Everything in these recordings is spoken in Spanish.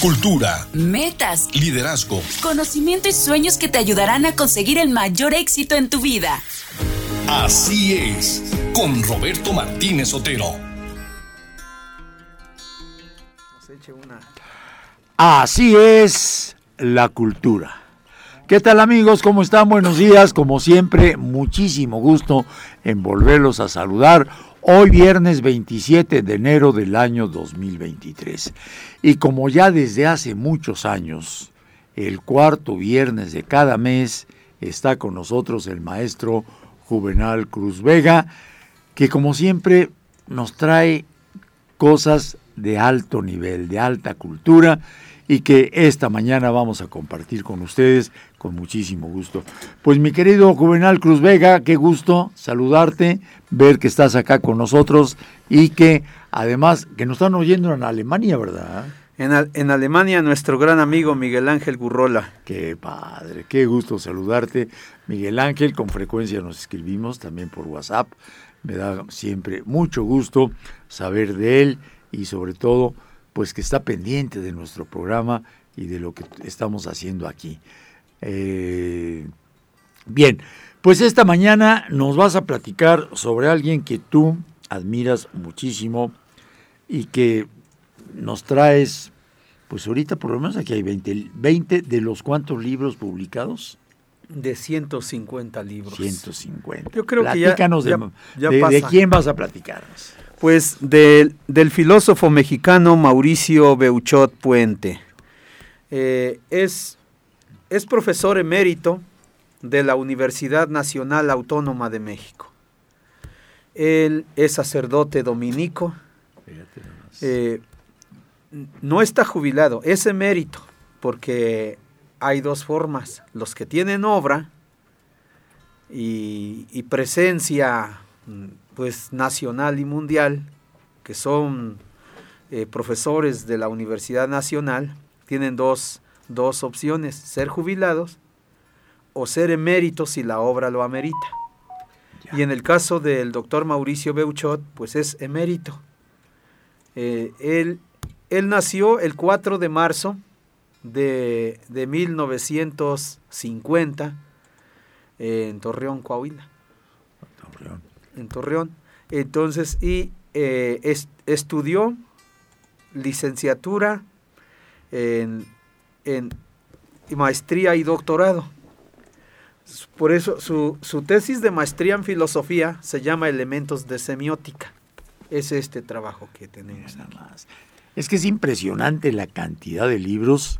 cultura, metas, liderazgo, conocimiento y sueños que te ayudarán a conseguir el mayor éxito en tu vida. Así es, con Roberto Martínez Otero. Así es la cultura. ¿Qué tal amigos? ¿Cómo están? Buenos días. Como siempre, muchísimo gusto en volverlos a saludar hoy viernes 27 de enero del año 2023. Y como ya desde hace muchos años, el cuarto viernes de cada mes está con nosotros el maestro Juvenal Cruz Vega, que como siempre nos trae cosas de alto nivel, de alta cultura y que esta mañana vamos a compartir con ustedes con muchísimo gusto. Pues mi querido Juvenal Cruz Vega, qué gusto saludarte, ver que estás acá con nosotros y que además que nos están oyendo en Alemania, ¿verdad? En, en, Alemania, nuestro gran amigo Miguel Ángel Gurrola. Qué padre, qué gusto saludarte. Miguel Ángel, con frecuencia nos escribimos también por WhatsApp. Me da siempre mucho gusto saber de él y sobre todo pues que está pendiente de nuestro programa y de lo que estamos haciendo aquí. Eh, bien, pues esta mañana nos vas a platicar sobre alguien que tú admiras muchísimo y que nos traes, pues ahorita por lo menos aquí hay 20, 20 de los cuantos libros publicados. De 150 libros. 150. Yo creo que ya, de, de quién vas a platicarnos. Pues del filósofo mexicano Mauricio Beuchot Puente. Eh, es, es profesor emérito de la Universidad Nacional Autónoma de México. Él es sacerdote dominico. Eh, no está jubilado, es emérito, porque hay dos formas. Los que tienen obra y, y presencia pues nacional y mundial, que son eh, profesores de la Universidad Nacional, tienen dos, dos opciones, ser jubilados o ser eméritos si la obra lo amerita. Y en el caso del doctor Mauricio Beuchot, pues es emérito. Eh, él, él, nació el 4 de marzo de, de 1950 en Torreón, Coahuila. Torreón en Torreón. Entonces, y eh, estudió licenciatura en, maestría y doctorado. Por eso su, su, tesis de maestría en filosofía se llama Elementos de Semiótica. Es este trabajo que tenemos. Es que es impresionante la cantidad de libros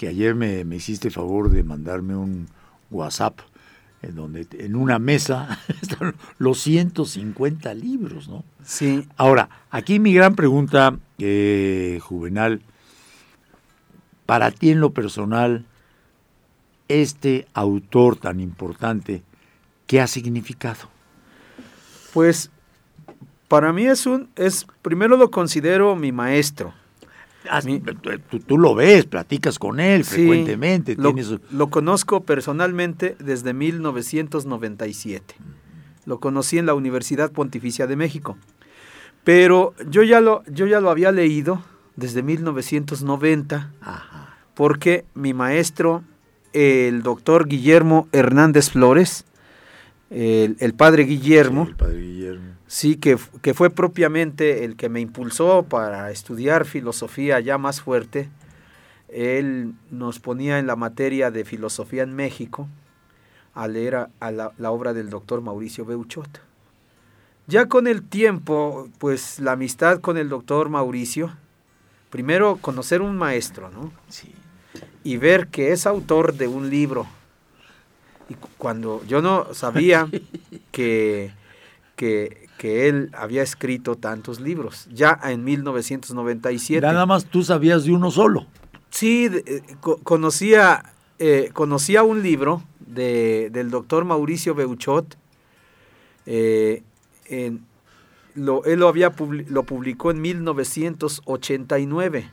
que ayer me, me hiciste favor de mandarme un WhatsApp en donde en una mesa están los 150 libros, ¿no? Sí. Ahora, aquí mi gran pregunta, eh, Juvenal, para ti en lo personal, este autor tan importante, ¿qué ha significado? Pues para mí es un, es, primero lo considero mi maestro. Tú, lo ves, platicas con él frecuentemente. Lo, lo, conozco personalmente desde 1997. Lo conocí en la Universidad Pontificia de México. Pero yo ya lo, yo ya lo había leído desde 1990, porque mi maestro, el doctor Guillermo Hernández Flores, el, padre Guillermo, el padre Guillermo Sí, que, que, fue propiamente el que me impulsó para estudiar filosofía ya más fuerte. Él nos ponía en la materia de filosofía en México a leer a, la, la, obra del doctor Mauricio Beuchot. Ya con el tiempo, pues la amistad con el doctor Mauricio, primero conocer un maestro, ¿no? Sí. Y ver que es autor de un libro. Y cuando yo no sabía que, que, que él había escrito tantos libros, ya en 1997. Nada más tú sabías de uno solo. Sí, eh, conocía, eh, conocía un libro de, del doctor Mauricio Beuchot, eh, en, lo, él lo, había, lo publicó en 1989,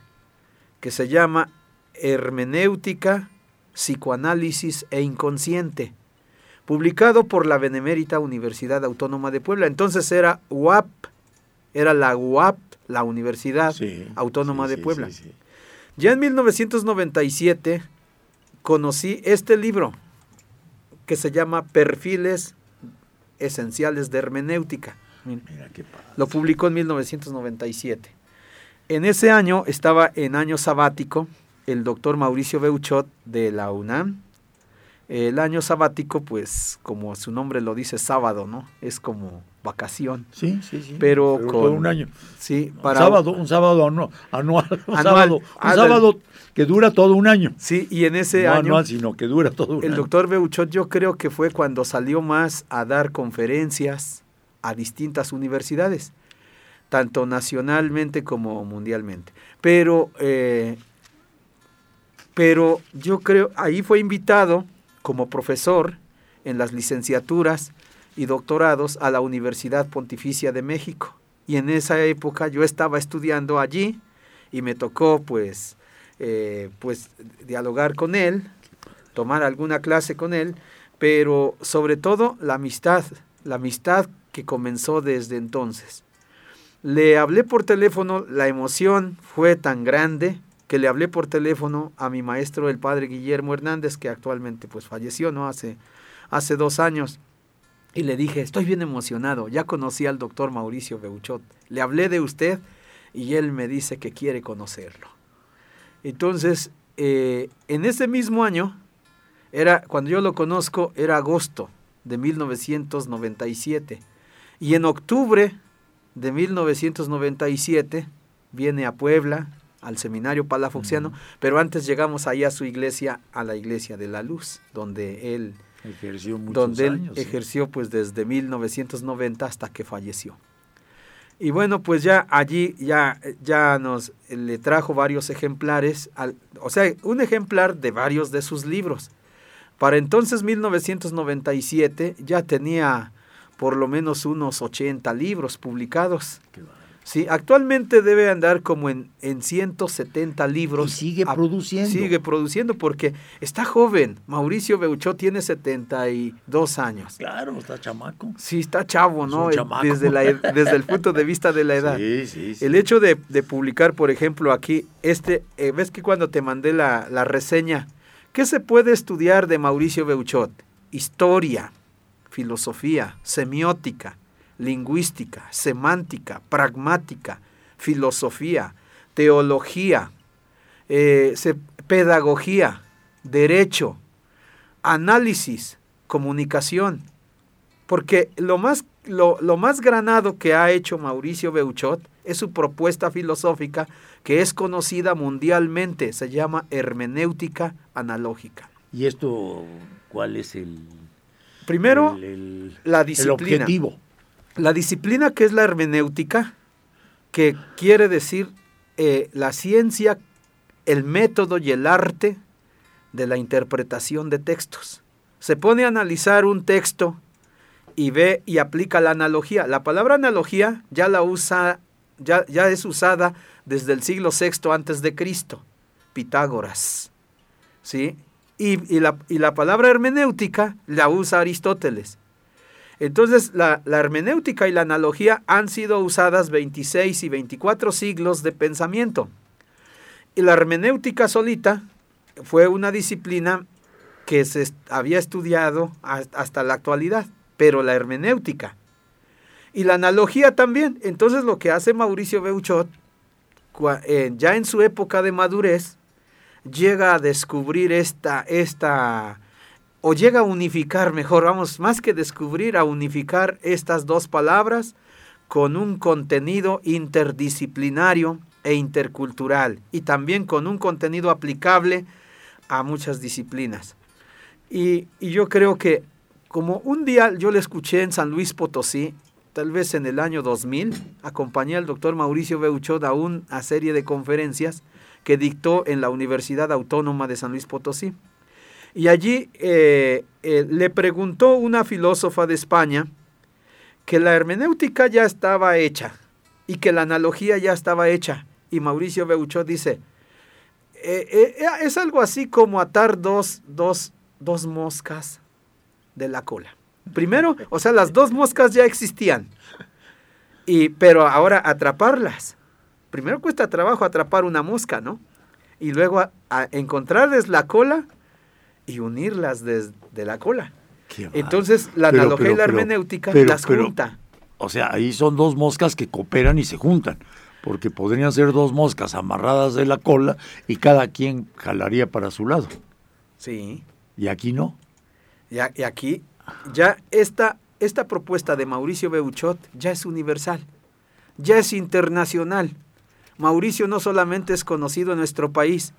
que se llama Hermenéutica, Psicoanálisis e Inconsciente publicado por la Benemérita Universidad Autónoma de Puebla. Entonces era UAP, era la UAP, la Universidad Autónoma de Puebla. Ya en 1997 conocí este libro que se llama Perfiles Esenciales de Hermenéutica. Mira qué. Lo publicó en 1997. En ese año estaba en año sabático el doctor Mauricio Beuchot de la UNAM. El año sabático, pues, como su nombre lo dice, sábado, ¿no? Es como vacación. Sí, sí, sí. Pero con- todo un año. Sí, Un para sábado, un sábado anu- anual, un Anual. sábado, un Ah, sábado que dura todo un año. Sí, y en ese no año anual, sino que dura todo un el año. doctor Beuchot yo creo que fue cuando salió más a dar conferencias a distintas universidades, tanto nacionalmente como mundialmente. Pero, eh, pero yo creo, ahí fue invitado como profesor en las licenciaturas y doctorados a la Universidad Pontificia de México. Y en esa época yo estaba estudiando allí y me tocó pues, eh, pues dialogar con él, tomar alguna clase con él, pero sobre todo la amistad, la amistad que comenzó desde entonces. Le hablé por teléfono, la emoción fue tan grande que le hablé por teléfono a mi maestro, el padre Guillermo Hernández, que actualmente pues falleció, ¿no? Hace, hace dos años. Y le dije, estoy bien emocionado, ya conocí al doctor Mauricio Beuchot, le hablé de usted y él me dice que quiere conocerlo. Entonces, eh, en ese mismo año, era, cuando yo lo conozco, era agosto de 1997. Y en octubre de 1997 viene a Puebla, al seminario palafoxiano, pero antes llegamos ahí a su iglesia, a la iglesia de la luz, donde él, Ejerció muchos donde él años. sí. ejerció pues desde 1990 hasta que falleció. Y bueno, pues ya allí ya, ya nos le trajo varios ejemplares, al- o sea, un ejemplar de varios de sus libros. Para entonces, 1997, ya tenía por lo menos unos 80 libros publicados. Qué. Sí, actualmente debe andar como en, en 170 libros. Y sigue produciendo. Sigue produciendo porque está joven. Mauricio Beuchot tiene 72 años. Claro, está chamaco. Sí, está chavo, Es ¿no? un Eh, chamaco. Desde, la desde el punto de vista de la edad. Sí, sí, sí. El hecho de, de publicar, por ejemplo, aquí, este, eh, ves que cuando te mandé la, la reseña, ¿qué se puede estudiar de Mauricio Beuchot? Historia, filosofía, semiótica, lingüística, semántica, pragmática, filosofía, teología, eh, pedagogía, derecho, análisis, comunicación. Porque lo más, lo, lo más granado que ha hecho Mauricio Beuchot es su propuesta filosófica que es conocida mundialmente, se llama hermenéutica analógica. ¿Y esto cuál es el, Primero, el, el- la el disciplina. objetivo? La disciplina que es la hermenéutica, que quiere decir eh, la ciencia, el método y el arte de la interpretación de textos. Se pone a analizar un texto y ve y aplica la analogía. La palabra analogía ya la usa, ya, ya es usada desde el siglo VI antes de Cristo, Pitágoras, ¿sí? Y, y la, y la palabra hermenéutica la usa Aristóteles. Entonces, la, la hermenéutica y la analogía han sido usadas 26 y 24 siglos de pensamiento. Y la hermenéutica solita fue una disciplina que se había estudiado has- hasta la actualidad, pero la hermenéutica. Y la analogía también. Entonces, lo que hace Mauricio Beuchot, eh, ya en su época de madurez, llega a descubrir esta, esta, o llega a unificar, mejor, vamos, más que descubrir, a unificar estas dos palabras con un contenido interdisciplinario e intercultural y también con un contenido aplicable a muchas disciplinas. Y, yo creo que como un día yo le escuché en San Luis Potosí, tal vez en el año 2000, acompañé al doctor Mauricio Beuchot a una serie de conferencias que dictó en la Universidad Autónoma de San Luis Potosí. Y allí eh, eh, le preguntó una filósofa de España que la hermenéutica ya estaba hecha y que la analogía ya estaba hecha. Y Mauricio Beuchot dice, eh, es algo así como atar dos, dos, dos moscas de la cola. Primero, o sea, las dos moscas ya existían, y, pero ahora atraparlas. Primero cuesta trabajo atrapar una mosca, ¿no? y luego a encontrarles la cola y unirlas desde la cola. Entonces, la Pero, analogía pero, y la hermenéutica pero, las junta. O sea, ahí son dos moscas que cooperan y se juntan, porque podrían ser dos moscas amarradas de la cola y cada quien jalaría para su lado. Sí. Y aquí no. Y, a- y aquí ya esta, esta propuesta de Mauricio Beuchot ya es universal, ya es internacional. Mauricio no solamente es conocido en nuestro país,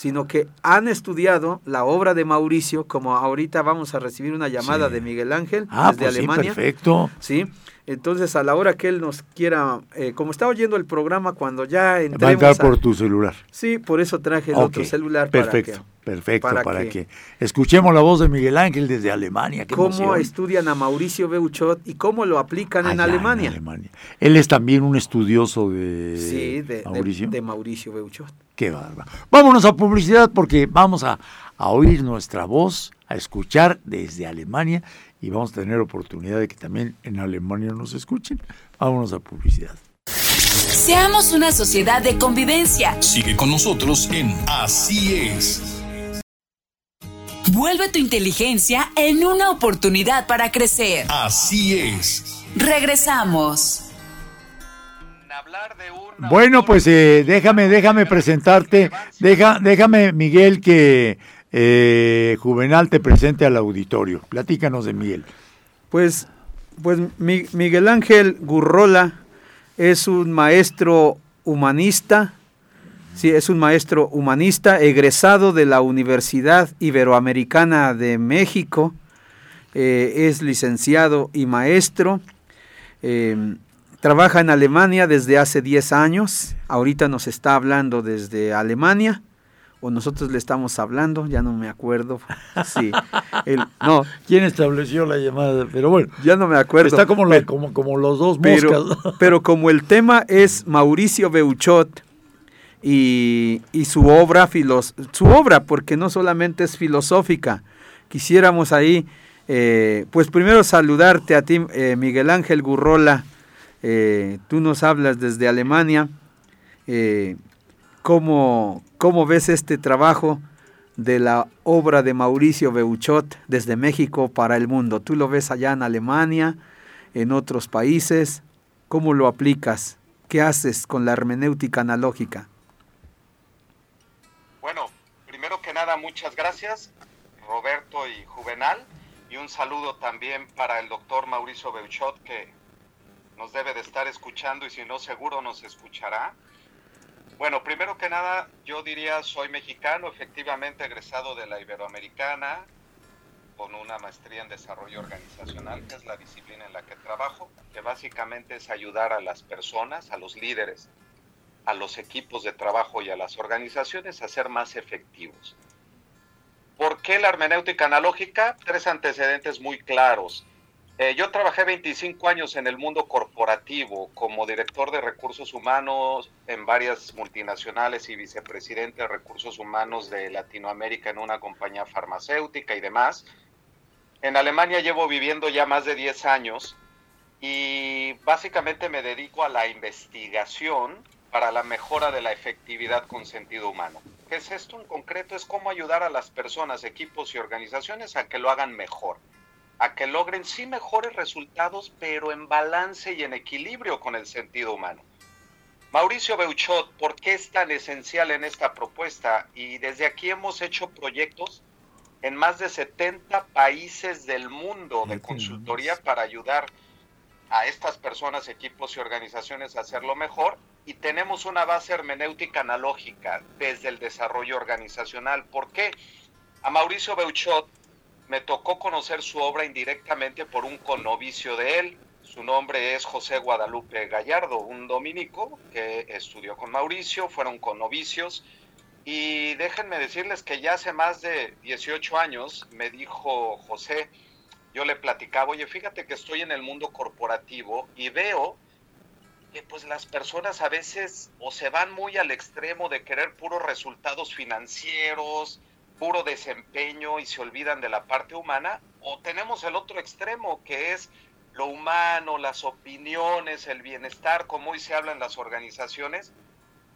sino que han estudiado la obra de Mauricio, como ahorita vamos a recibir una llamada Sí. de Miguel Ángel Ah, desde pues sí, Alemania. perfecto. Sí, entonces a la hora que él nos quiera, eh, como está oyendo el programa, cuando ya Va a entremos entrar a- por tu celular. Sí, por eso traje el otro celular Perfecto, para que perfecto, para para, que- que, escuchemos la voz de Miguel Ángel desde Alemania. Qué cómo emoción. estudian a Mauricio Beuchot y cómo lo aplican en Allá Alemania. Él es también un estudioso de Sí, de, de- Mauricio. de Mauricio Beuchot. Qué bárbaro. Vámonos a publicidad porque vamos a, a oír nuestra voz, a escuchar desde Alemania y vamos a tener oportunidad de que también en Alemania nos escuchen. Vámonos a publicidad. Seamos una sociedad de convivencia. Sigue con nosotros en Así es. Vuelve tu inteligencia en una oportunidad para crecer. Así es. Regresamos. Bueno, pues eh, déjame, déjame presentarte, deja, déjame Miguel que eh, Juvenal te presente al auditorio. Platícanos de Miguel. Pues, pues Mi- Miguel Ángel Gurrola es un maestro humanista, sí, es un maestro humanista egresado de la Universidad Iberoamericana de México, eh, es licenciado y maestro, eh, trabaja en Alemania desde hace 10 años, ahorita nos está hablando desde Alemania, o nosotros le estamos hablando, ya no me acuerdo. Sí, el- no, ¿Quién estableció la llamada? Pero bueno, ya no me acuerdo. está como, la- Pero- como, como los dos pero, moscas. pero como el tema es Mauricio Beuchot y, y su obra, filos- su obra, porque no solamente es filosófica, quisiéramos ahí, eh, pues primero saludarte a ti, eh, Miguel Ángel Gurrola, eh, tú nos hablas desde Alemania, eh, ¿cómo, ¿cómo ves este trabajo de la obra de Mauricio Beuchot desde México para el mundo? ¿Tú lo ves allá en Alemania? en otros países? ¿Cómo lo aplicas? ¿Qué haces con la hermenéutica analógica? Bueno, primero que nada, muchas gracias, Roberto y Juvenal, y un saludo también para el doctor Mauricio Beuchot, que nos debe de estar escuchando y si no, seguro nos escuchará. Bueno, primero que nada, yo diría, soy mexicano, efectivamente egresado de la Iberoamericana, con una maestría en desarrollo organizacional, que es la disciplina en la que trabajo, que básicamente es ayudar a las personas, a los líderes, a los equipos de trabajo y a las organizaciones a ser más efectivos. ¿Por qué la hermenéutica analógica? Tres antecedentes muy claros. Eh, yo trabajé 25 años en el mundo corporativo como director de recursos humanos en varias multinacionales y vicepresidente de recursos humanos de Latinoamérica en una compañía farmacéutica y demás. En Alemania llevo viviendo ya más de 10 años y básicamente me dedico a la investigación para la mejora de la efectividad con sentido humano. ¿Qué es esto en concreto? Es cómo ayudar a las personas, equipos y organizaciones a que lo hagan mejor, a que logren sí mejores resultados, pero en balance y en equilibrio con el sentido humano. Mauricio Beuchot, ¿por qué es tan esencial en esta propuesta? Y desde aquí hemos hecho proyectos en más de 70 países del mundo de consultoría para ayudar a estas personas, equipos y organizaciones a hacerlo mejor. Y tenemos una base hermenéutica analógica desde el desarrollo organizacional. ¿Por qué? A Mauricio Beuchot me tocó conocer su obra indirectamente por un connovicio de él. Su nombre es José Guadalupe Gallardo, un dominico que estudió con Mauricio, fueron connovicios. Y déjenme decirles que ya hace más de 18 años me dijo José, yo le platicaba, oye, fíjate que estoy en el mundo corporativo y veo que pues las personas a veces o se van muy al extremo de querer puros resultados financieros, puro desempeño y se olvidan de la parte humana, o tenemos el otro extremo que es lo humano, las opiniones, el bienestar, como hoy se habla en las organizaciones,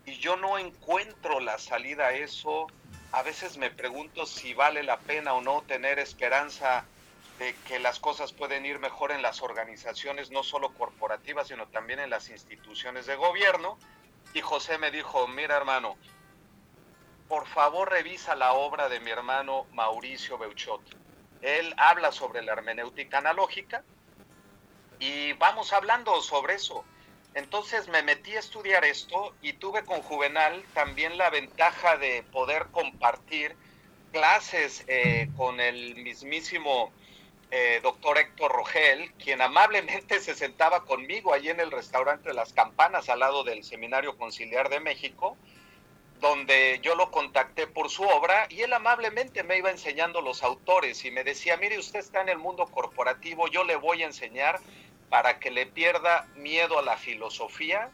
y yo no encuentro la salida a eso. A veces me pregunto si vale la pena o no tener esperanza de que las cosas pueden ir mejor en las organizaciones, no solo corporativas, sino también en las instituciones de gobierno. Y José me dijo, mira hermano, por favor revisa la obra de mi hermano Mauricio Beuchot. Él habla sobre la hermenéutica analógica y vamos hablando sobre eso. Entonces me metí a estudiar esto y tuve con Juvenal también la ventaja de poder compartir clases eh, con el mismísimo eh, doctor Héctor Rogel, quien amablemente se sentaba conmigo allí en el restaurante las campanas al lado del Seminario Conciliar de México, donde yo lo contacté por su obra y él amablemente me iba enseñando los autores y me decía, mire, usted está en el mundo corporativo, yo le voy a enseñar para que le pierda miedo a la filosofía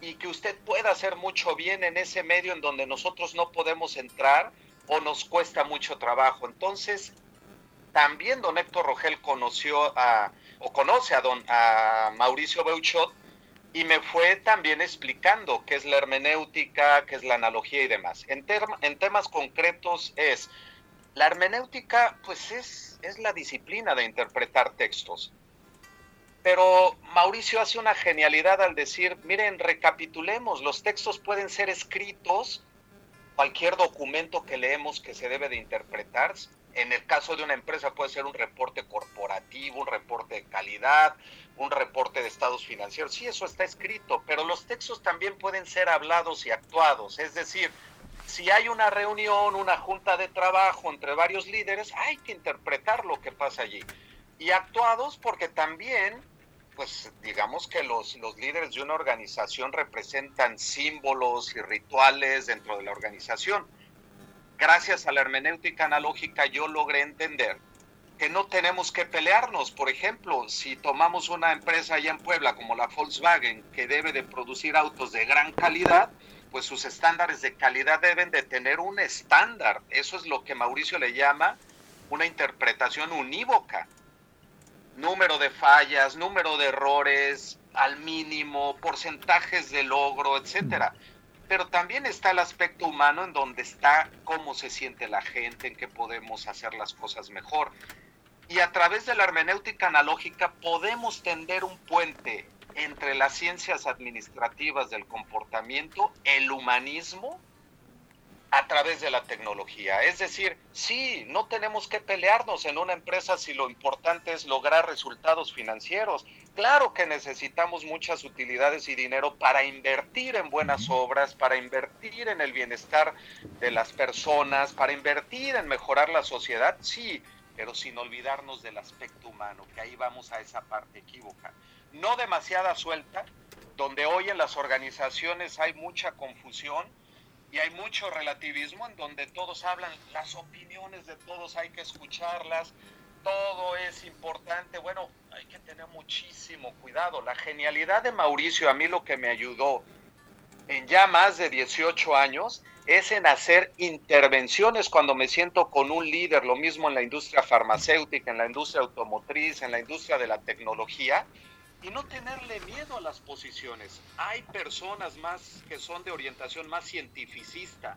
y que usted pueda hacer mucho bien en ese medio en donde nosotros no podemos entrar o nos cuesta mucho trabajo. Entonces, también don Héctor Rogel conoció a, o conoce a don a Mauricio Beuchot y me fue también explicando qué es la hermenéutica, qué es la analogía y demás. En, en temas concretos es, la hermenéutica pues es, es la disciplina de interpretar textos. Pero Mauricio hace una genialidad al decir, miren, recapitulemos, los textos pueden ser escritos, cualquier documento que leemos que se debe de interpretar, en el caso de una empresa puede ser un reporte corporativo, un reporte de calidad, un reporte de estados financieros, sí, eso está escrito, pero los textos también pueden ser hablados y actuados, es decir, si hay una reunión, una junta de trabajo entre varios líderes, hay que interpretar lo que pasa allí. Y actuados porque también pues digamos que los, los líderes de una organización representan símbolos y rituales dentro de la organización. Gracias a la hermenéutica analógica yo logré entender que no tenemos que pelearnos. Por ejemplo, si tomamos una empresa allá en Puebla como la Volkswagen que debe de producir autos de gran calidad, pues sus estándares de calidad deben de tener un estándar. Eso es lo que Mauricio le llama una interpretación unívoca número de fallas, número de errores al mínimo, porcentajes de logro, etcétera. Pero también está el aspecto humano en donde está cómo se siente la gente, en qué podemos hacer las cosas mejor. Y a través de la hermenéutica analógica podemos tender un puente entre las ciencias administrativas del comportamiento, el humanismo a través de la tecnología. Es decir, sí, no tenemos que pelearnos en una empresa si lo importante es lograr resultados financieros. Claro que necesitamos muchas utilidades y dinero para invertir en buenas obras, para invertir en el bienestar de las personas, para invertir en mejorar la sociedad, sí, pero sin olvidarnos del aspecto humano, que ahí vamos a esa parte equívoca. No demasiada suelta, donde hoy en las organizaciones hay mucha confusión, y hay mucho relativismo en donde todos hablan, las opiniones de todos hay que escucharlas, todo es importante. Bueno, hay que tener muchísimo cuidado. La genialidad de Mauricio, a mí lo que me ayudó en ya más de 18 años, es en hacer intervenciones cuando me siento con un líder, lo mismo en la industria farmacéutica, en la industria automotriz, en la industria de la tecnología, y no tenerle miedo a las posiciones. Hay personas más que son de orientación más cientificista,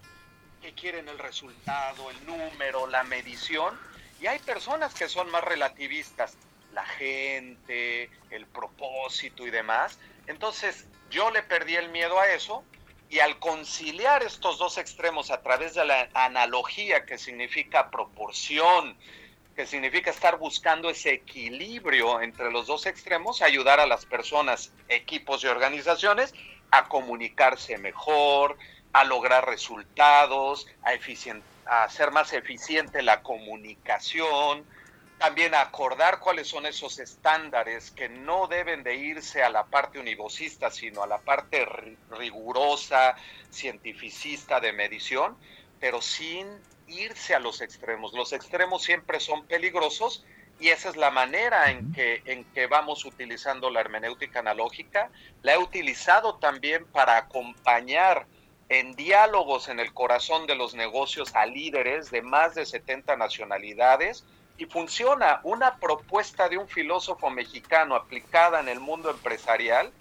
que quieren el resultado, el número, la medición, y hay personas que son más relativistas, la gente, el propósito y demás. Entonces, yo le perdí el miedo a eso y al conciliar estos dos extremos a través de la analogía que significa proporción, que significa estar buscando ese equilibrio entre los dos extremos, ayudar a las personas, equipos y organizaciones a comunicarse mejor, a lograr resultados, a, hacer más eficiente la comunicación, también a acordar cuáles son esos estándares que no deben de irse a la parte univocista, sino a la parte rigurosa, cientificista de medición, pero sin irse a los extremos. Los extremos siempre son peligrosos y esa es la manera en que, en que vamos utilizando la hermenéutica analógica. La he utilizado también para acompañar en diálogos en el corazón de los negocios a líderes de más de 70 nacionalidades y funciona una propuesta de un filósofo mexicano aplicada en el mundo empresarial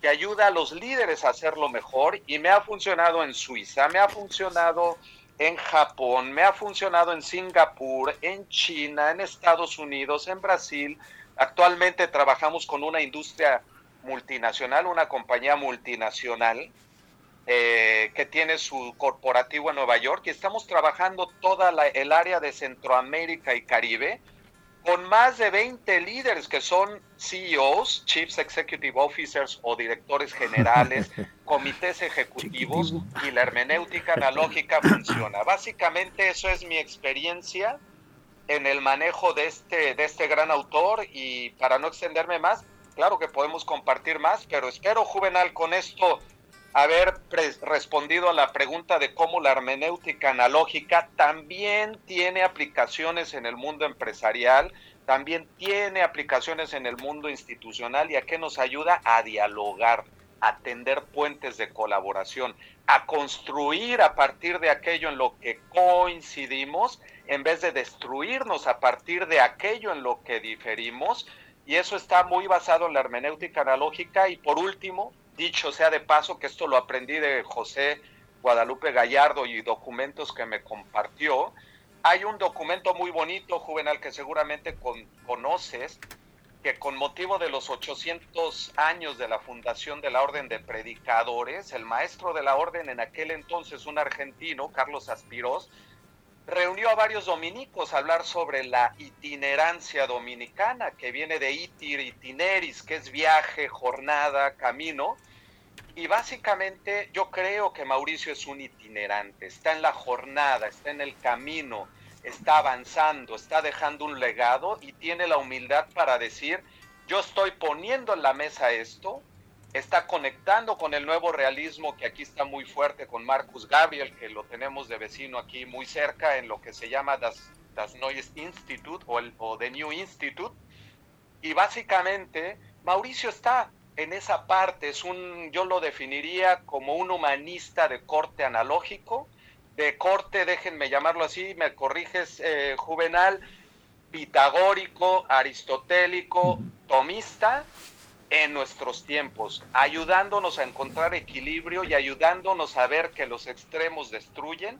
que ayuda a los líderes a hacerlo mejor y me ha funcionado en Suiza, me ha funcionado en Japón, me ha funcionado en Singapur, en China, en Estados Unidos, en Brasil. Actualmente trabajamos con una industria multinacional, una compañía multinacional eh, que tiene su corporativo en Nueva York y estamos trabajando toda el área de Centroamérica y Caribe con más de 20 líderes que son CEOs, Chiefs Executive Officers o directores generales, comités ejecutivos y la hermenéutica analógica funciona. Básicamente eso es mi experiencia en el manejo de este, de este gran autor y para no extenderme más, claro que podemos compartir más, pero espero, Juvenal, con esto haber respondido a la pregunta de cómo la hermenéutica analógica también tiene aplicaciones en el mundo empresarial, también tiene aplicaciones en el mundo institucional y a qué nos ayuda a dialogar, a tender puentes de colaboración, a construir a partir de aquello en lo que coincidimos, en vez de destruirnos a partir de aquello en lo que diferimos. Y eso está muy basado en la hermenéutica analógica. Y por último, dicho sea de paso, que esto lo aprendí de José Guadalupe Gallardo y documentos que me compartió. Hay un documento muy bonito, Juvenal, que seguramente conoces, que con motivo de los 800 años de la fundación de la Orden de Predicadores, el maestro de la orden en aquel entonces, un argentino, Carlos Aspirós, reunió a varios dominicos a hablar sobre la itinerancia dominicana, que viene de itir, itineris, que es viaje, jornada, camino. Y básicamente yo creo que Mauricio es un itinerante, está en la jornada, está en el camino, está avanzando, está dejando un legado y tiene la humildad para decir, yo estoy poniendo en la mesa esto, está conectando con el nuevo realismo que aquí está muy fuerte con Marcus Gabriel, que lo tenemos de vecino aquí muy cerca en lo que se llama Das, das Neues Institute o, el, o The New Institute. Y básicamente Mauricio está en esa parte, es un, yo lo definiría como un humanista de corte analógico, de corte, déjenme llamarlo así, me corriges, eh, juvenal, pitagórico, aristotélico, tomista, en nuestros tiempos, ayudándonos a encontrar equilibrio y ayudándonos a ver que los extremos destruyen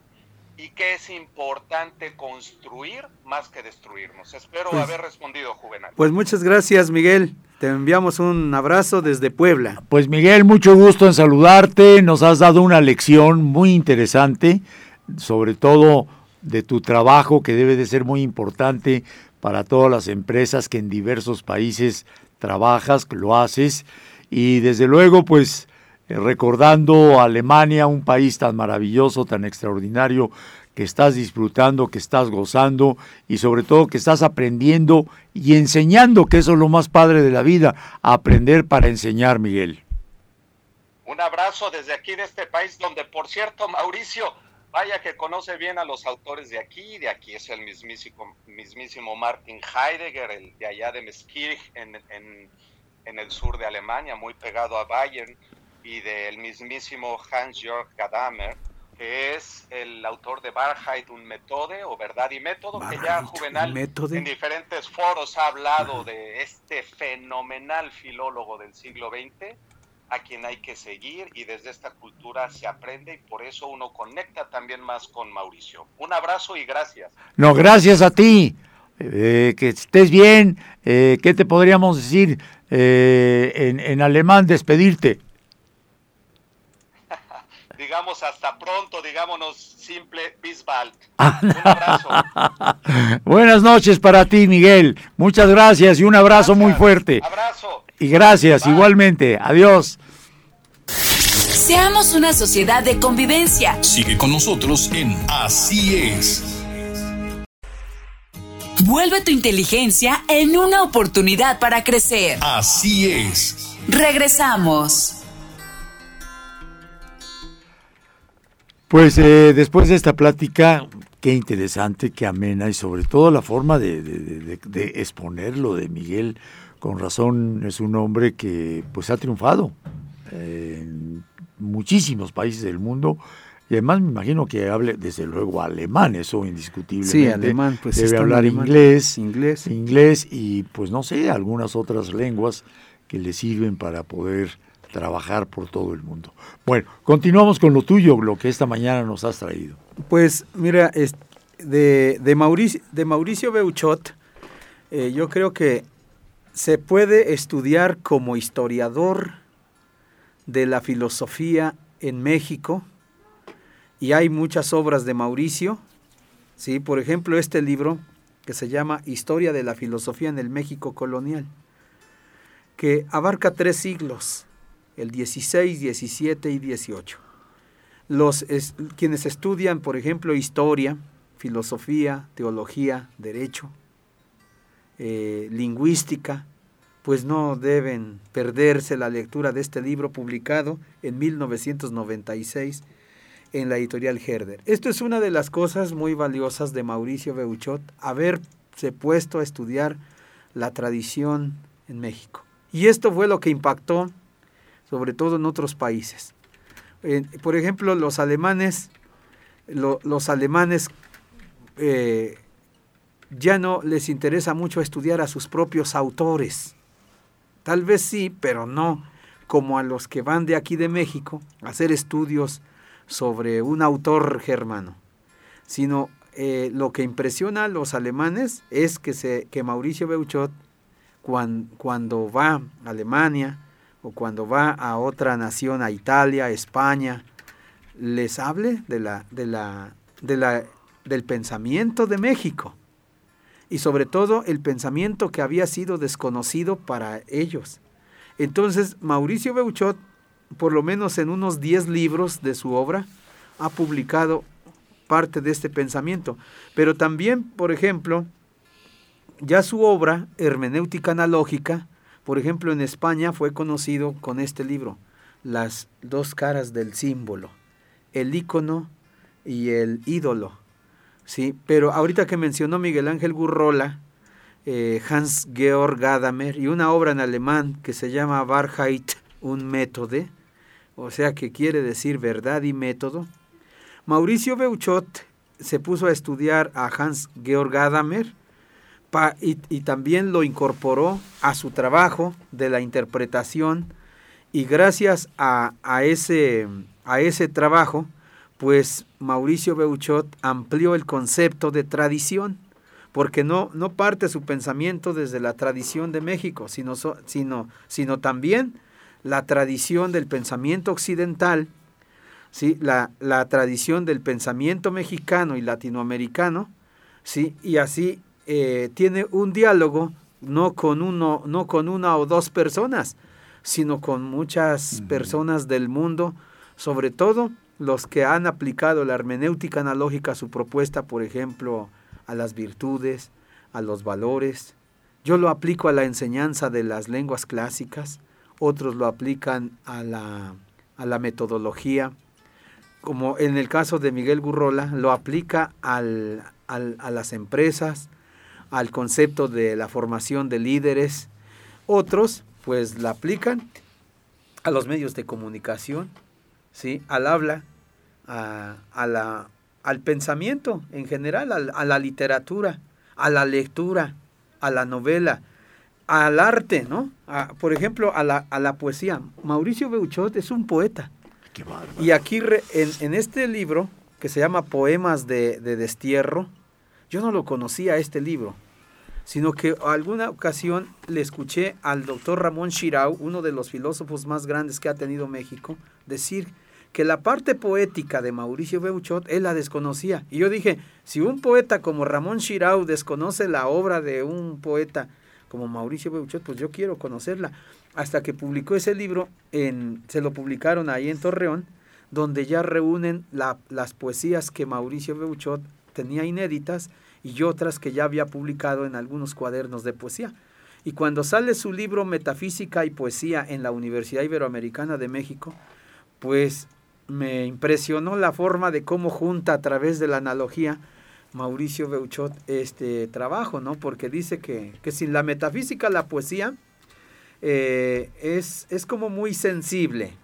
y que es importante construir más que destruirnos. Espero pues haber respondido, Juvenal. Pues muchas gracias, Miguel. Te enviamos un abrazo desde Puebla. Pues Miguel, mucho gusto en saludarte. Nos has dado una lección muy interesante, sobre todo de tu trabajo que debe de ser muy importante para todas las empresas que en diversos países trabajas, lo haces y desde luego pues eh, recordando a Alemania, un país tan maravilloso, tan extraordinario, que estás disfrutando, que estás gozando y sobre todo que estás aprendiendo y enseñando, que eso es lo más padre de la vida, aprender para enseñar, Miguel. Un abrazo desde aquí de este país donde, por cierto, Mauricio, vaya que conoce bien a los autores de aquí, de aquí es el mismísimo, mismísimo Martin Heidegger, el de allá de Meskirch, en, en, en, el sur de Alemania, muy pegado a Bayern, y del mismísimo Hans-Jörg Gadamer, que es el autor de Wahrheit un Methode, o Verdad y Método, que ya Juvenal en diferentes foros ha hablado de este fenomenal filólogo del siglo XX, a quien hay que seguir y desde esta cultura se aprende y por eso uno conecta también más con Mauricio. Un abrazo y gracias. No, gracias a ti. Eh, que estés bien. Eh, ¿Qué te podríamos decir eh, en, en, alemán? Despedirte. digamos hasta pronto, digámonos simple, bis bald. un abrazo. Buenas noches para ti, Miguel. Muchas gracias y un abrazo muy fuerte. Abrazo. Y gracias, igualmente. Adiós. Seamos una sociedad de convivencia. Sigue con nosotros en Así es. Vuelve tu inteligencia en una oportunidad para crecer. Así es. Regresamos. Pues eh, después de esta plática, qué interesante, qué amena y sobre todo la forma de, de, de exponerlo de Miguel con razón es un hombre que pues ha triunfado en muchísimos países del mundo y además me imagino que hable desde luego alemán, eso indiscutiblemente. Sí, alemán, pues debe hablar inglés, inglés, inglés y pues no sé, algunas otras lenguas que le sirven para poder trabajar por todo el mundo. Bueno, continuamos con lo tuyo, lo que esta mañana nos has traído. Pues mira, de, de, Mauricio, de Mauricio Beuchot, eh, yo creo que se puede estudiar como historiador de la filosofía en México y hay muchas obras de Mauricio, ¿sí? por ejemplo este libro que se llama Historia de la Filosofía en el México Colonial, que abarca tres siglos, el 16, 17 y 18. Los, quienes estudian, por ejemplo, historia, filosofía, teología, derecho, eh, lingüística, pues no deben perderse la lectura de este libro publicado en 1996 en la editorial Herder. Esto es una de las cosas muy valiosas de Mauricio Beuchot, haberse puesto a estudiar la tradición en México. Y esto fue lo que impactó sobre todo en otros países. por ejemplo, los alemanes, los alemanes eh, ya no les interesa mucho estudiar a sus propios autores. Tal vez sí, pero no como a los que van de aquí de México a hacer estudios sobre un autor germano, sino eh, lo que impresiona a los alemanes es que, se, que Mauricio Beuchot, cuando, va a Alemania o cuando va a otra nación, a Italia, España, les hable de la, de la, de la, del pensamiento de México y sobre todo el pensamiento que había sido desconocido para ellos. Entonces, Mauricio Beuchot, por lo menos en unos 10 libros de su obra, ha publicado parte de este pensamiento. Pero también, por ejemplo, ya su obra, Hermenéutica Analógica, por ejemplo, en España fue conocido con este libro, Las dos caras del símbolo, el ícono y el ídolo ¿sí? Pero ahorita que mencionó Miguel Ángel Gurrola, eh, Hans Georg Gadamer, y una obra en alemán que se llama Wahrheit un Métode, o sea que quiere decir verdad y método, Mauricio Beuchot se puso a estudiar a Hans Georg Gadamer y, también lo incorporó a su trabajo de la interpretación y gracias a, ese, a ese trabajo, pues Mauricio Beuchot amplió el concepto de tradición, porque no, no parte su pensamiento desde la tradición de México, sino, sino, sino también la tradición del pensamiento occidental, ¿sí? la, la tradición del pensamiento mexicano y latinoamericano, ¿sí? y así eh, tiene un diálogo no con, uno, no con una o dos personas, sino con muchas personas del mundo, sobre todo los que han aplicado la hermenéutica analógica a su propuesta, por ejemplo, a las virtudes, a los valores. Yo lo aplico a la enseñanza de las lenguas clásicas, otros lo aplican a la, a la metodología, como en el caso de Miguel Gurrola, lo aplica al, a las empresas, al concepto de la formación de líderes. Otros, pues, la aplican a los medios de comunicación, ¿sí? al habla, a, la, al pensamiento en general, a, la literatura, a la lectura, a la novela, al arte, ¿no? por ejemplo, a la, a la poesía. Mauricio Beuchot es un poeta. y aquí en, en, este libro, que se llama Poemas de, de Destierro, yo no lo conocía este libro, sino que alguna ocasión le escuché al doctor Ramón Shirau, uno de los filósofos más grandes que ha tenido México, decir que la parte poética de Mauricio Beuchot él la desconocía. Y yo dije, si un poeta como Ramón Shirau desconoce la obra de un poeta como Mauricio Beuchot, pues yo quiero conocerla. Hasta que publicó ese libro, en, se lo publicaron ahí en Torreón, donde ya reúnen las poesías que Mauricio Beuchot tenía inéditas y otras que ya había publicado en algunos cuadernos de poesía. Y cuando sale su libro Metafísica y Poesía en la Universidad Iberoamericana de México, pues me impresionó la forma de cómo junta a través de la analogía Mauricio Beuchot este trabajo, ¿no? Porque dice que, sin la metafísica la poesía eh, es, es como muy sensible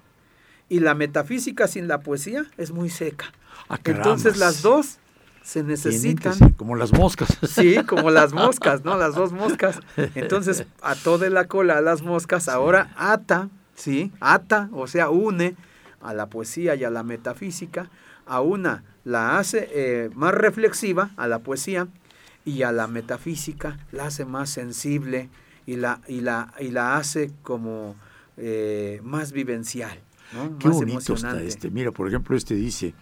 y la metafísica sin la poesía es muy seca. Ah, Entonces las dos se necesitan. como las moscas. Sí, como las moscas, ¿no? Las dos moscas. Entonces ató de la cola a las moscas, ahora ata ¿sí? Ata, o sea, une a la poesía y a la metafísica, a una la hace eh, más reflexiva, a la poesía, y a la metafísica la hace más sensible y la, y la, y la hace como eh, más vivencial. Qué bonito está este. Mira, por ejemplo, este dice,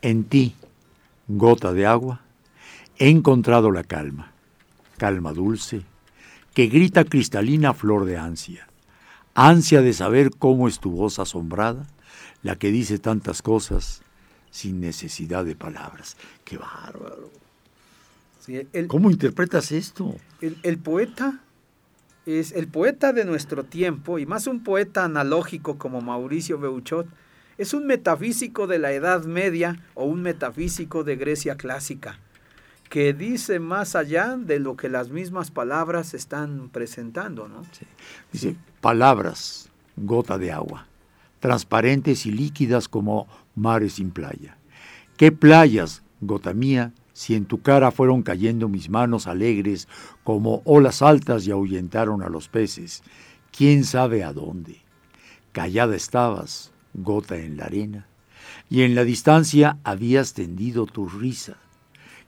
en ti, gota de agua, he encontrado la calma, calma dulce, que grita cristalina flor de ansia, ansia de saber cómo es tu voz asombrada, la que dice tantas cosas sin necesidad de palabras. ¡Qué bárbaro! ¿Cómo interpretas esto? el poeta es el poeta de nuestro tiempo, y más un poeta analógico como Mauricio Beuchot, es un metafísico de la Edad Media o un metafísico de Grecia clásica, que dice más allá de lo que las mismas palabras están presentando. ¿no? Dice, palabras, gota de agua, transparentes y líquidas como mares sin playa. ¿Qué playas, gota mía, si en tu cara fueron cayendo mis manos alegres como olas altas y ahuyentaron a los peces, quién sabe a dónde. Callada estabas, gota en la arena, y en la distancia habías tendido tu risa,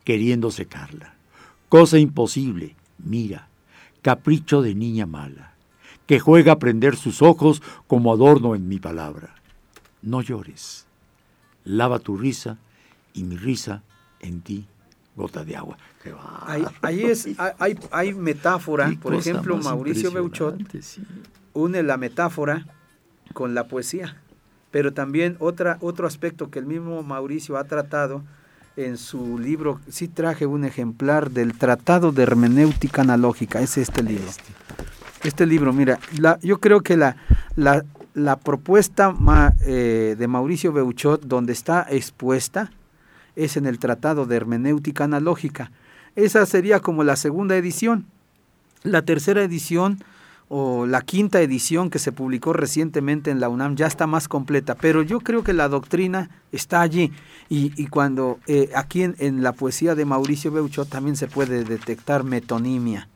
queriendo secarla. Cosa imposible, mira, capricho de niña mala, que juega a prender sus ojos como adorno en mi palabra. No llores, lava tu risa y mi risa en ti gota de agua. Ahí, es, hay, hay metáfora, por ejemplo, Mauricio Beuchot une la metáfora con la poesía, pero también otra, otro aspecto que el mismo Mauricio ha tratado en su libro, sí traje un ejemplar del Tratado de Hermenéutica Analógica, es este libro. Este, este libro, mira, la, yo creo que la, la, la propuesta eh, de Mauricio Beuchot, donde está expuesta, es en el Tratado de Hermenéutica Analógica. Esa sería como la segunda edición. La tercera edición o la quinta edición que se publicó recientemente en la UNAM ya está más completa, pero yo creo que la doctrina está allí y, cuando eh, aquí en, la poesía de Mauricio Beuchot también se puede detectar metonimia.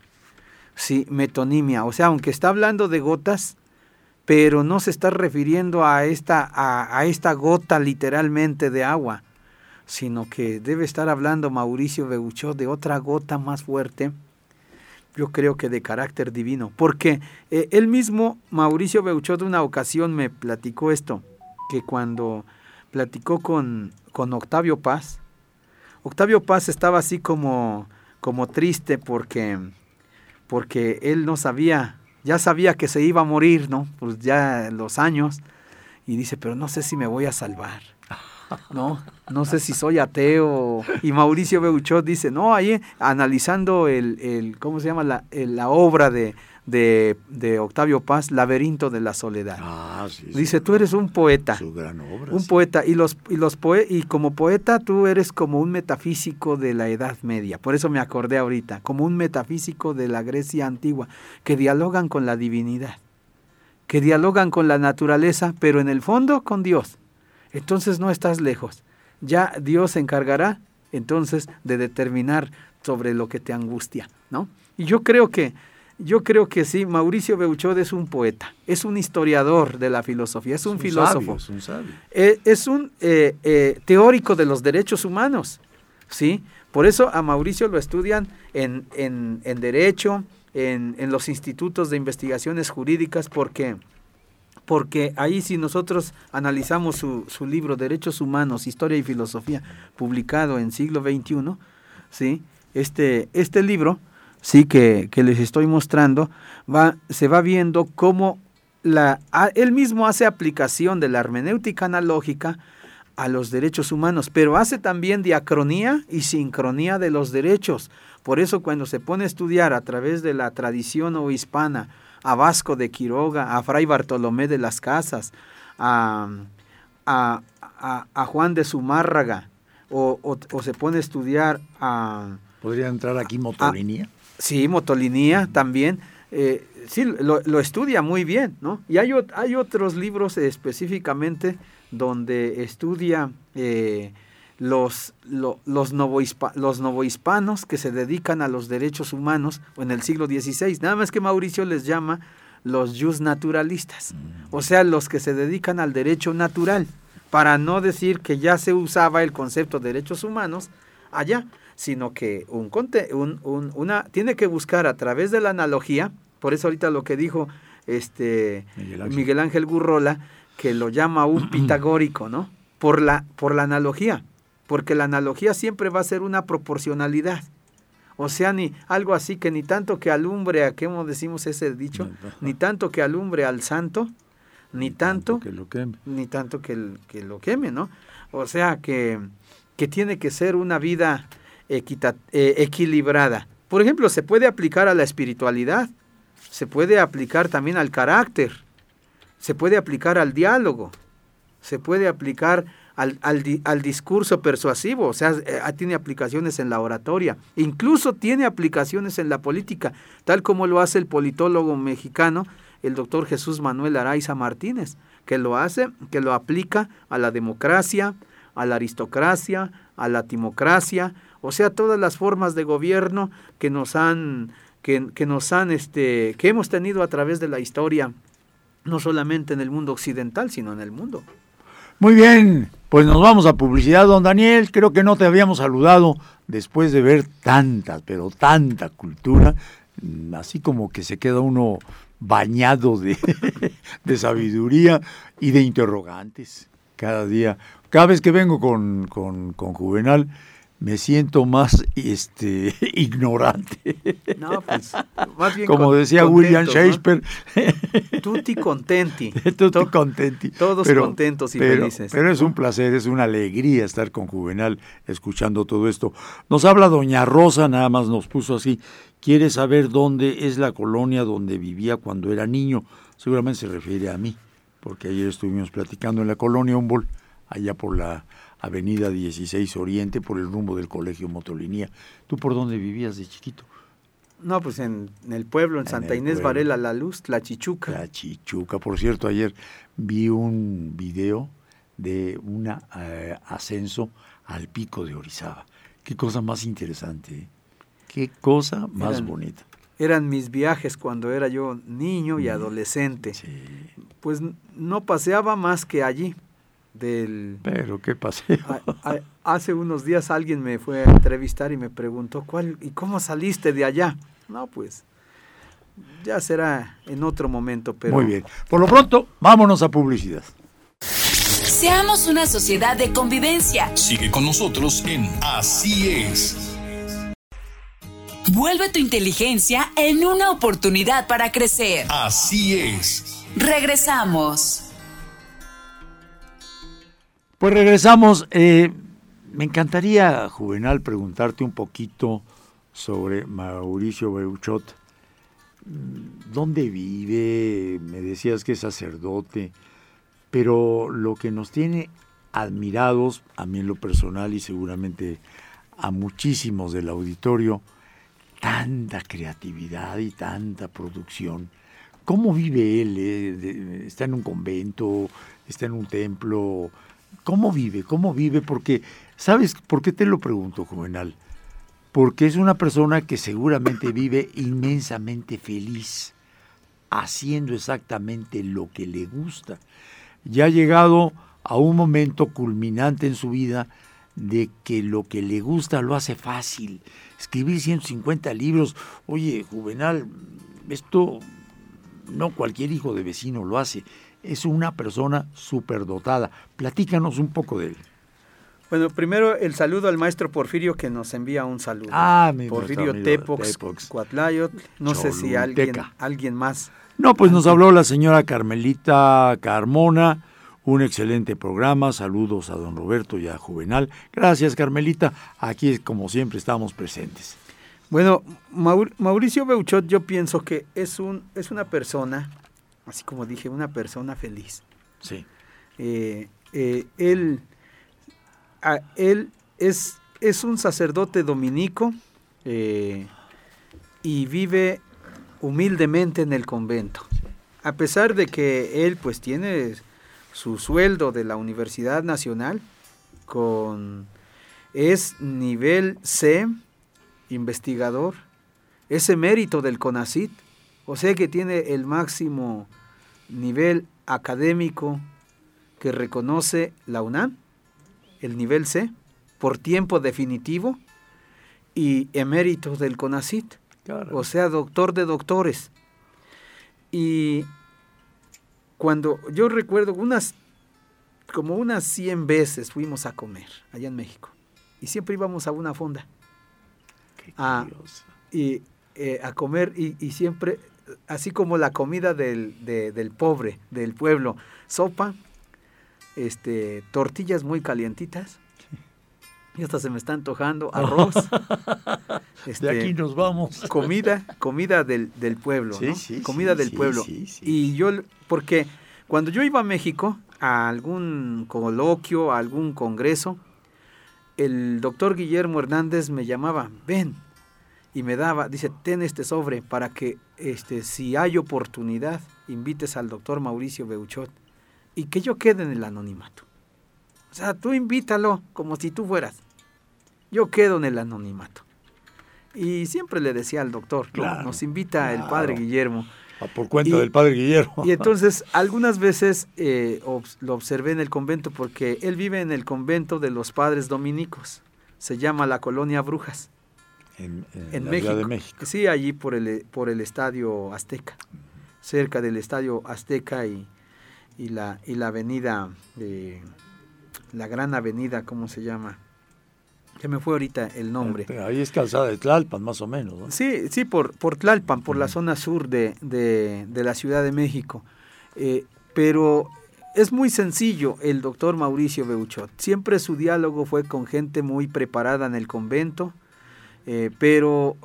Sí, metonimia, o sea, aunque está hablando de gotas, pero no se está refiriendo a esta, a esta gota literalmente de agua, sino que debe estar hablando Mauricio Beuchot de otra gota más fuerte, yo creo que de carácter divino, porque eh, él mismo, Mauricio Beuchot, de una ocasión me platicó esto, que cuando platicó con, con Octavio Paz, Octavio Paz estaba así como, como triste porque, porque él no sabía, ya sabía que se iba a morir, ¿no? Pues ya los años, y dice, pero no sé si me voy a salvar. ¿no? No sé si soy ateo. Y Mauricio Beuchot dice, no, ahí analizando el, el ¿cómo se llama? La, la obra de, de, Octavio Paz, Laberinto de la Soledad. Ah, dice, tú eres un poeta. Su gran obra. Un poeta. Y, los, y, los y como poeta tú eres como un metafísico de la Edad Media. Por eso me acordé ahorita, como un metafísico de la Grecia antigua, que dialogan con la divinidad, que dialogan con la naturaleza, pero en el fondo con Dios entonces no estás lejos. Ya Dios se encargará entonces de determinar sobre lo que te angustia, ¿no? Y yo creo que yo creo que sí, Mauricio Beuchot es un poeta, es un historiador de la filosofía, es un, filósofo, es un, eh, es un eh, eh, teórico de los derechos humanos, ¿sí? Por eso a Mauricio lo estudian en, en, en derecho, en, en, los institutos de investigaciones jurídicas, porque porque ahí si nosotros analizamos su, su, libro Derechos Humanos, Historia y Filosofía, publicado en siglo XXI, ¿sí? este, este libro sí que, que, les estoy mostrando, va, se va viendo cómo la, él mismo hace aplicación de la hermenéutica analógica a los derechos humanos, pero hace también diacronía y sincronía de los derechos. Por eso cuando se pone a estudiar a través de la tradición o hispana, a Vasco de Quiroga, a Fray Bartolomé de las Casas, a, a, Juan de Zumárraga, o, o, se pone a estudiar a... ¿Podría entrar aquí Motolinía? Sí, Motolinía también. Eh, sí, lo, lo, estudia muy bien, ¿no? Y hay, hay otros libros específicamente donde estudia eh, los, los, novohispanos que se dedican a los derechos humanos en el siglo XVI. Nada más que Mauricio les llama los jus naturalistas, o sea, los que se dedican al derecho natural, para no decir que ya se usaba el concepto de derechos humanos allá, sino que un, un, una, tiene que buscar a través de la analogía, por eso ahorita lo que dijo este Miguel Ángel, Gurrola, que lo llama un pitagórico, ¿no? Por la, por la analogía, porque la analogía siempre va a ser una proporcionalidad. O sea, ni algo así que ni tanto que alumbre a qué decimos ese dicho, ni tanto que alumbre al santo, ni tanto, que lo queme. ni tanto que, que, lo queme, ¿no? O sea que, que tiene que ser una vida eh, equilibrada. Por ejemplo, se puede aplicar a la espiritualidad, se puede aplicar también al carácter, se puede aplicar al diálogo, se puede aplicar al, al, discurso persuasivo, o sea, eh, tiene aplicaciones en la oratoria, incluso tiene aplicaciones en la política, tal como lo hace el politólogo mexicano, el doctor Jesús Manuel Araiza Martínez, que lo hace, que lo aplica a la democracia, a la aristocracia, a la timocracia, o sea, todas las formas de gobierno que nos han, que, que nos han, este, que hemos tenido a través de la historia, no solamente en el mundo occidental, sino en el mundo. Muy bien, pues nos vamos a publicidad, don Daniel. Creo que no te habíamos saludado después de ver tanta, pero tanta cultura, mm, así como que se queda uno bañado de, de sabiduría y de interrogantes cada día. Cada vez que vengo con, con, con Juvenal, me siento más este ignorante. No, pues, más bien Como decía William Shakespeare. Tutti contenti. Tutti contenti. Todos contentos y felices. Pero es un placer, es una alegría estar con Juvenal escuchando todo esto. Nos habla doña Rosa, nada más nos puso así. Quiere saber dónde es la colonia donde vivía cuando era niño. Seguramente se refiere a mí, porque ayer estuvimos platicando en la colonia Humboldt, allá por la Avenida 16 Oriente, por el rumbo del Colegio Motolinía. ¿Tú por dónde vivías de chiquito? No, pues en, el pueblo, en, Santa Inés Varela, La Luz, La Chichuca. La Chichuca. Por cierto, ayer vi un video de un eh, ascenso al pico de Orizaba. Qué cosa más interesante, ¿eh? qué cosa más bonita. Eran mis viajes cuando era yo niño y adolescente. Pues no paseaba más que allí, del... Pero qué paseo. hace unos días alguien me fue a entrevistar y me preguntó, ¿cuál y cómo saliste de allá? No, pues ya será en otro momento, pero... Muy bien. Por lo pronto, vámonos a publicidad. Seamos una sociedad de convivencia. Sigue con nosotros en Así es. Vuelve tu inteligencia en una oportunidad para crecer. Así es. Regresamos. Pues regresamos. Eh, me encantaría, Juvenal, preguntarte un poquito sobre Mauricio Beuchot. ¿Dónde vive? Me decías que es sacerdote, pero lo que nos tiene admirados, a mí en lo personal y seguramente a muchísimos del auditorio, tanta creatividad y tanta producción. ¿Cómo vive él? Eh, ¿Está en un convento? ¿Está en un templo? ¿Cómo vive? ¿Cómo vive? Porque, ¿sabes por qué te lo pregunto, Juvenal? Porque es una persona que seguramente vive inmensamente feliz, haciendo exactamente lo que le gusta. Ya ha llegado a un momento culminante en su vida de que lo que le gusta lo hace fácil. Escribir 150 libros, oye, Juvenal, esto no cualquier hijo de vecino lo hace es una persona superdotada. Platícanos un poco de él. Bueno, primero el saludo al maestro Porfirio que nos envía un saludo. Ah, mi Porfirio Tepox, Cuatlayot, no sé si alguien, alguien más. No, pues nos habló la señora Carmelita Carmona, un excelente programa, saludos a don Roberto y a Juvenal. Gracias Carmelita, aquí como siempre estamos presentes. Bueno, Mauricio Beuchot yo pienso que es, un, es una persona así como dije, una persona feliz. Sí. Eh, eh, él, él es, es, un sacerdote dominico eh, y vive humildemente en el convento. A pesar de que él pues tiene su sueldo de la Universidad Nacional con es nivel C, investigador, es emérito del CONACIT, O sea que tiene el máximo nivel académico que reconoce la UNAM, el nivel C, por tiempo definitivo, y emérito del CONACIT, o sea, doctor de doctores. Y cuando yo recuerdo unas, como unas 100 veces fuimos a comer allá en México, y siempre íbamos a una fonda. A, y, eh, a comer y, y siempre así como la comida del, del pobre, del pueblo, sopa, este, tortillas muy calientitas. Y hasta se me está antojando arroz. de aquí este, nos vamos. Comida, comida del, del pueblo, comida del pueblo. y yo, porque cuando yo iba a México, a algún coloquio, a algún congreso, el doctor Guillermo Hernández me llamaba, ven, y me daba, dice, ten este sobre para que este, si hay oportunidad, invites al doctor Mauricio Beuchot y que yo quede en el anonimato. O sea, tú invítalo como si tú fueras. Yo quedo en el anonimato. Y siempre le decía al doctor, nos invita el padre Guillermo. A por cuenta del padre Guillermo. Y entonces algunas veces eh, lo observé en el convento porque él vive en el convento de los padres dominicos. Se llama la colonia Brujas. En, México. de México. Sí, allí por el, por el estadio Azteca, cerca del estadio Azteca y, y, la, y la avenida, de, la gran avenida, ¿cómo se llama? Que me fue ahorita el nombre. ahí es calzada de Tlalpan, más o menos. Sí, sí, por, por Tlalpan, por la zona sur de, de, de, la Ciudad de México. Eh, pero es muy sencillo el doctor Mauricio Beuchot. Siempre su diálogo fue con gente muy preparada en el convento, eh, pero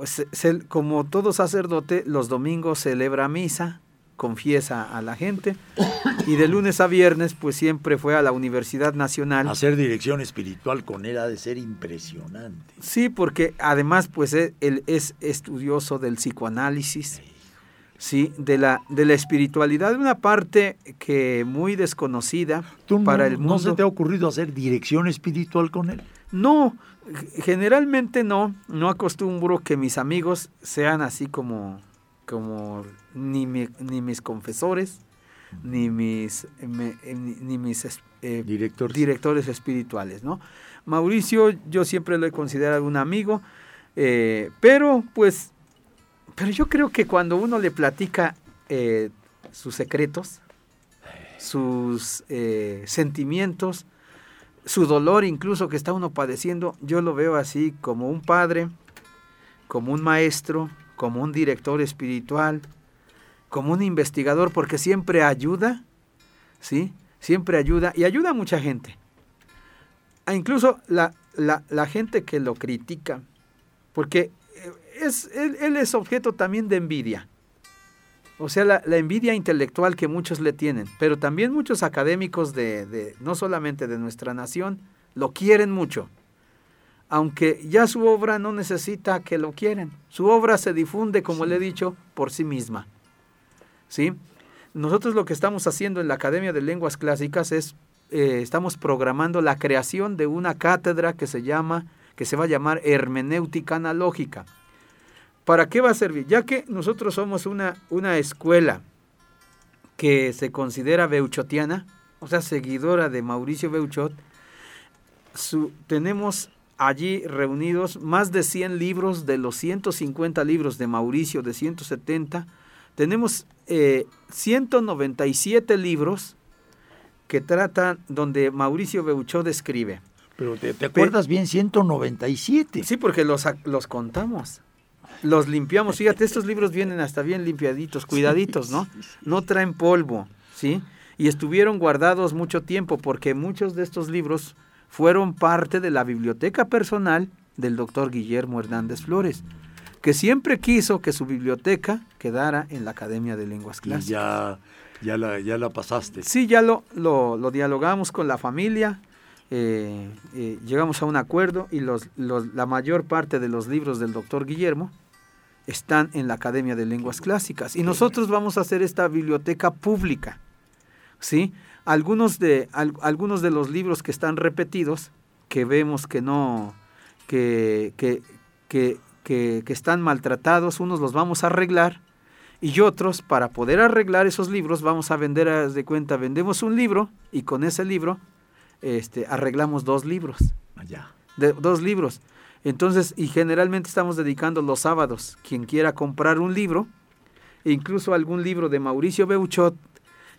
como todo sacerdote, los domingos celebra misa, confiesa a la gente y de lunes a viernes pues siempre fue a la Universidad Nacional. Hacer dirección espiritual con él ha de ser impresionante. Sí, porque además pues e, él es estudioso del psicoanálisis, sí, de la, de la espiritualidad, una parte que muy desconocida para el mundo. ¿No se te ha ocurrido hacer dirección espiritual con él? No, generalmente no, no acostumbro que mis amigos sean así como, como ni, ni mis confesores, ni mis, eh, ni mis eh, directores espirituales, ¿no? Mauricio yo siempre lo he considerado un amigo, eh, pero pues, pero yo creo que cuando uno le platica sus secretos, sus sentimientos, su dolor incluso que está uno padeciendo, yo lo veo así como un padre, como un maestro, como un director espiritual, como un investigador, porque siempre ayuda, ¿sí? Siempre ayuda y ayuda a mucha gente. E incluso la, la, gente que lo critica, porque eh, es, él es objeto también de envidia. O sea, la, envidia intelectual que muchos le tienen, pero también muchos académicos de, no solamente de nuestra nación, lo quieren mucho. Aunque ya su obra no necesita que lo quieren. Su obra se difunde, como le he dicho, por sí misma. ¿Sí? Nosotros lo que estamos haciendo en la Academia de Lenguas Clásicas es, eh, estamos programando la creación de una cátedra que se llama, que se va a llamar hermenéutica analógica ¿Para qué va a servir? Ya que nosotros somos una, una escuela que se considera beuchotiana, o sea, seguidora de Mauricio Beuchot, tenemos allí reunidos más de 100 libros de los 150 libros de Mauricio, de 170. Tenemos 197 eh, libros que tratan donde Mauricio Beuchot escribe. Pero te, acuerdas bien, 197. Sí, porque los, los contamos los limpiamos. Fíjate, estos libros vienen hasta bien limpiaditos, cuidaditos, ¿no? No traen polvo, ¿sí? Y estuvieron guardados mucho tiempo porque muchos de estos libros fueron parte de la biblioteca personal del doctor Guillermo Hernández Flores, que siempre quiso que su biblioteca quedara en la Academia de Lenguas Clásicas. Y ya, ya, la, ya la pasaste. Sí, ya lo, lo, dialogamos con la familia, eh, eh, llegamos a un acuerdo y los, la mayor parte de los libros del doctor Guillermo están en la Academia de Lenguas Clásicas. Y nosotros vamos a hacer esta biblioteca pública. ¿sí? Algunos, de, algunos de los libros que están repetidos, que vemos que no, que, que, que, que, están maltratados, unos los vamos a arreglar Y otros, para poder arreglar esos libros, vamos a vender, haz de cuenta, vendemos un libro y con ese libro este, arreglamos dos libros. Allá. De, dos libros. Entonces, y generalmente estamos dedicando los sábados. Quien quiera comprar un libro, e incluso algún libro de Mauricio Beuchot,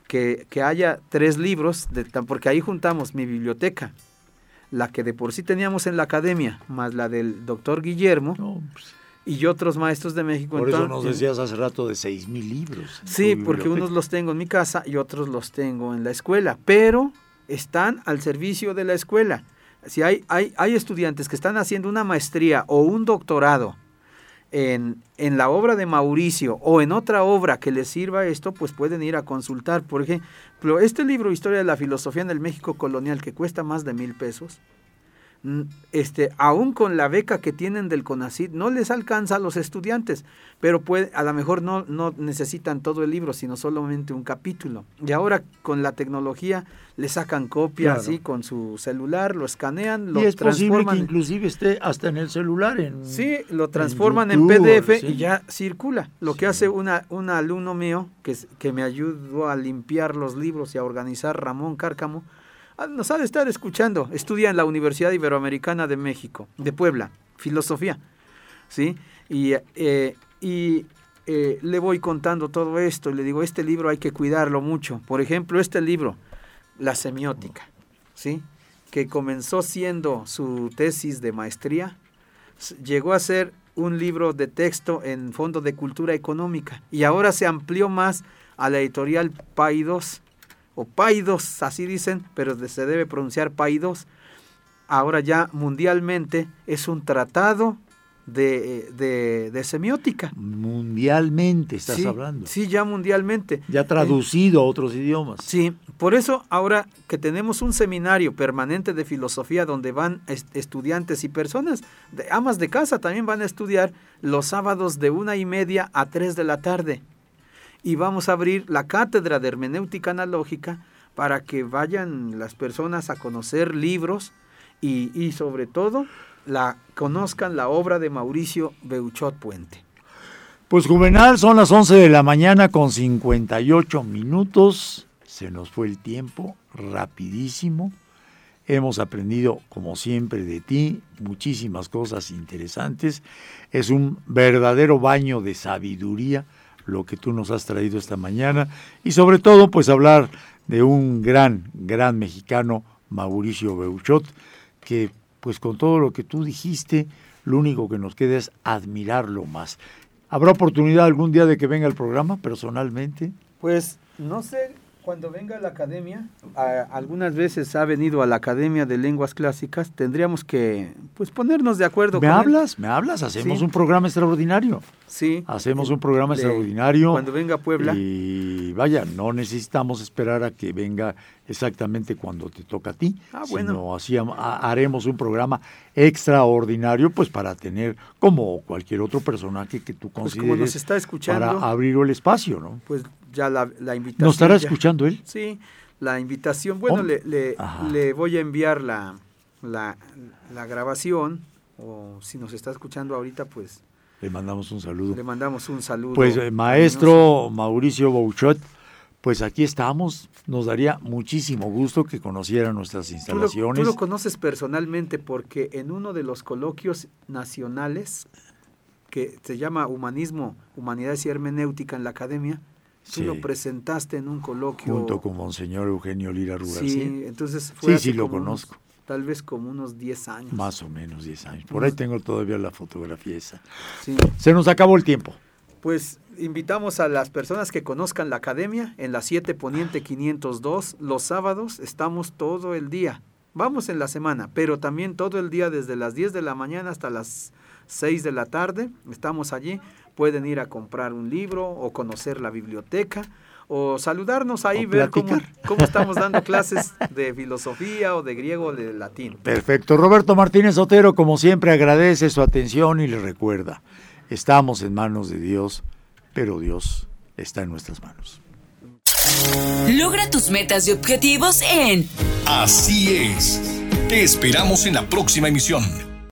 que, que haya tres libros, de, porque ahí juntamos mi biblioteca, la que de por sí teníamos en la academia, más la del doctor Guillermo. No, pues, y otros maestros de México. por eso nos decías hace rato de seis mil libros. en Sí, porque unos los tengo en mi casa y otros los tengo en la escuela, pero están al servicio de la escuela. Si hay, hay, hay estudiantes que están haciendo una maestría o un doctorado en, en la obra de Mauricio o en otra obra que les sirva esto, pues pueden ir a consultar. Por ejemplo, este libro, Historia de la Filosofía en el México Colonial, que cuesta más de mil pesos, este, aún con la beca que tienen del CONACYT, no les alcanza a los estudiantes, pero puede, a lo mejor no, no necesitan todo el libro, sino solamente un capítulo. Y ahora con la tecnología le sacan copia Claro. así con su celular, lo escanean, lo Y es posible transforman. que inclusive esté hasta en el celular. En, Sí, lo transforman en, YouTube, PDF sí. y ya circula. Lo que hace una, un alumno mío que, que me ayudó a limpiar los libros y a organizar, Ramón Cárcamo, nos ha de estar escuchando. Estudia en la Universidad Iberoamericana de México, de Puebla, filosofía. ¿sí? Y, eh, y eh, le voy contando todo esto y le digo, este libro hay que cuidarlo mucho. Por ejemplo, este libro, La semiótica, ¿sí? que comenzó siendo su tesis de maestría, llegó a ser un libro de texto en Fondo de Cultura Económica y ahora se amplió más a la editorial Paidos, o Paidos, así dicen, pero se debe pronunciar Paidos. Ahora ya mundialmente es un tratado de, de- de semiótica. Mundialmente estás sí, hablando. Sí, ya mundialmente. Ya traducido a otros idiomas. Sí, por eso ahora que tenemos un seminario permanente de filosofía donde van est- estudiantes y personas, de, amas de casa también van a estudiar los sábados de una y media a tres de la tarde. Y vamos a abrir la cátedra de hermenéutica analógica para que vayan las personas a conocer libros y, y sobre todo la, conozcan la obra de Mauricio Beuchot Puente. Pues Juvenal, son las 11 de la mañana con 58 minutos. Se nos fue el tiempo rapidísimo. Hemos aprendido, como siempre, de ti muchísimas cosas interesantes. Es un verdadero baño de sabiduría lo que tú nos has traído esta mañana. Y sobre todo, pues hablar de un gran, gran mexicano, Mauricio Beuchot, que pues con todo lo que tú dijiste, lo único que nos queda es admirarlo más. ¿Habrá oportunidad algún día de que venga al programa personalmente? Pues no sé, cuando venga a la academia, a- algunas veces ha venido a la Academia de Lenguas Clásicas, tendríamos que pues ponernos de acuerdo ¿Me con él. hablas? ¿Me hablas? Hacemos Sí. un programa extraordinario. Sí. Hacemos un programa extraordinario. Cuando venga a Puebla. Y vaya, no necesitamos esperar a que venga exactamente cuando te toca a ti, Ah, bueno. sino así ha- ha- haremos un programa extraordinario, pues para tener como cualquier otro personaje que tú Pues como consideres nos está escuchando, para abrir el espacio, ¿no? pues ya la, la invitación. ¿Nos estará ya- escuchando él? Sí, la invitación. Bueno, Oh. le, le, voy a enviar la, la, la grabación, o si nos está escuchando ahorita, pues Le mandamos un saludo. le mandamos un saludo. Pues eh, maestro Mauricio Bouchot, pues aquí estamos. Nos daría muchísimo gusto que conociera nuestras Tú lo, instalaciones. tú lo conoces personalmente porque en uno de los coloquios nacionales que se llama Humanismo, Humanidades y Hermenéutica en la Academia, tú Sí. lo presentaste en un coloquio. junto con Monseñor Eugenio Lira Rural. Sí, entonces fue Sí, sí, lo unos- conozco. tal vez como unos 10 años. Más o menos 10 años. Por ahí tengo todavía la fotografía esa. Sí. Se nos acabó el tiempo. Pues invitamos a las personas que conozcan la academia en la 7 Poniente 502. Los sábados estamos todo el día. Vamos en la semana, pero también todo el día desde las 10 de la mañana hasta las 6 de la tarde. Estamos allí. Pueden ir a comprar un libro o conocer la biblioteca o saludarnos ahí, O ver cómo, cómo estamos dando clases de filosofía o de griego o de latín. Perfecto. Roberto Martínez Otero, como siempre, agradece su atención y le recuerda, estamos en manos de Dios, pero Dios está en nuestras manos. Logra tus metas y objetivos en Así es. Te esperamos en la próxima emisión.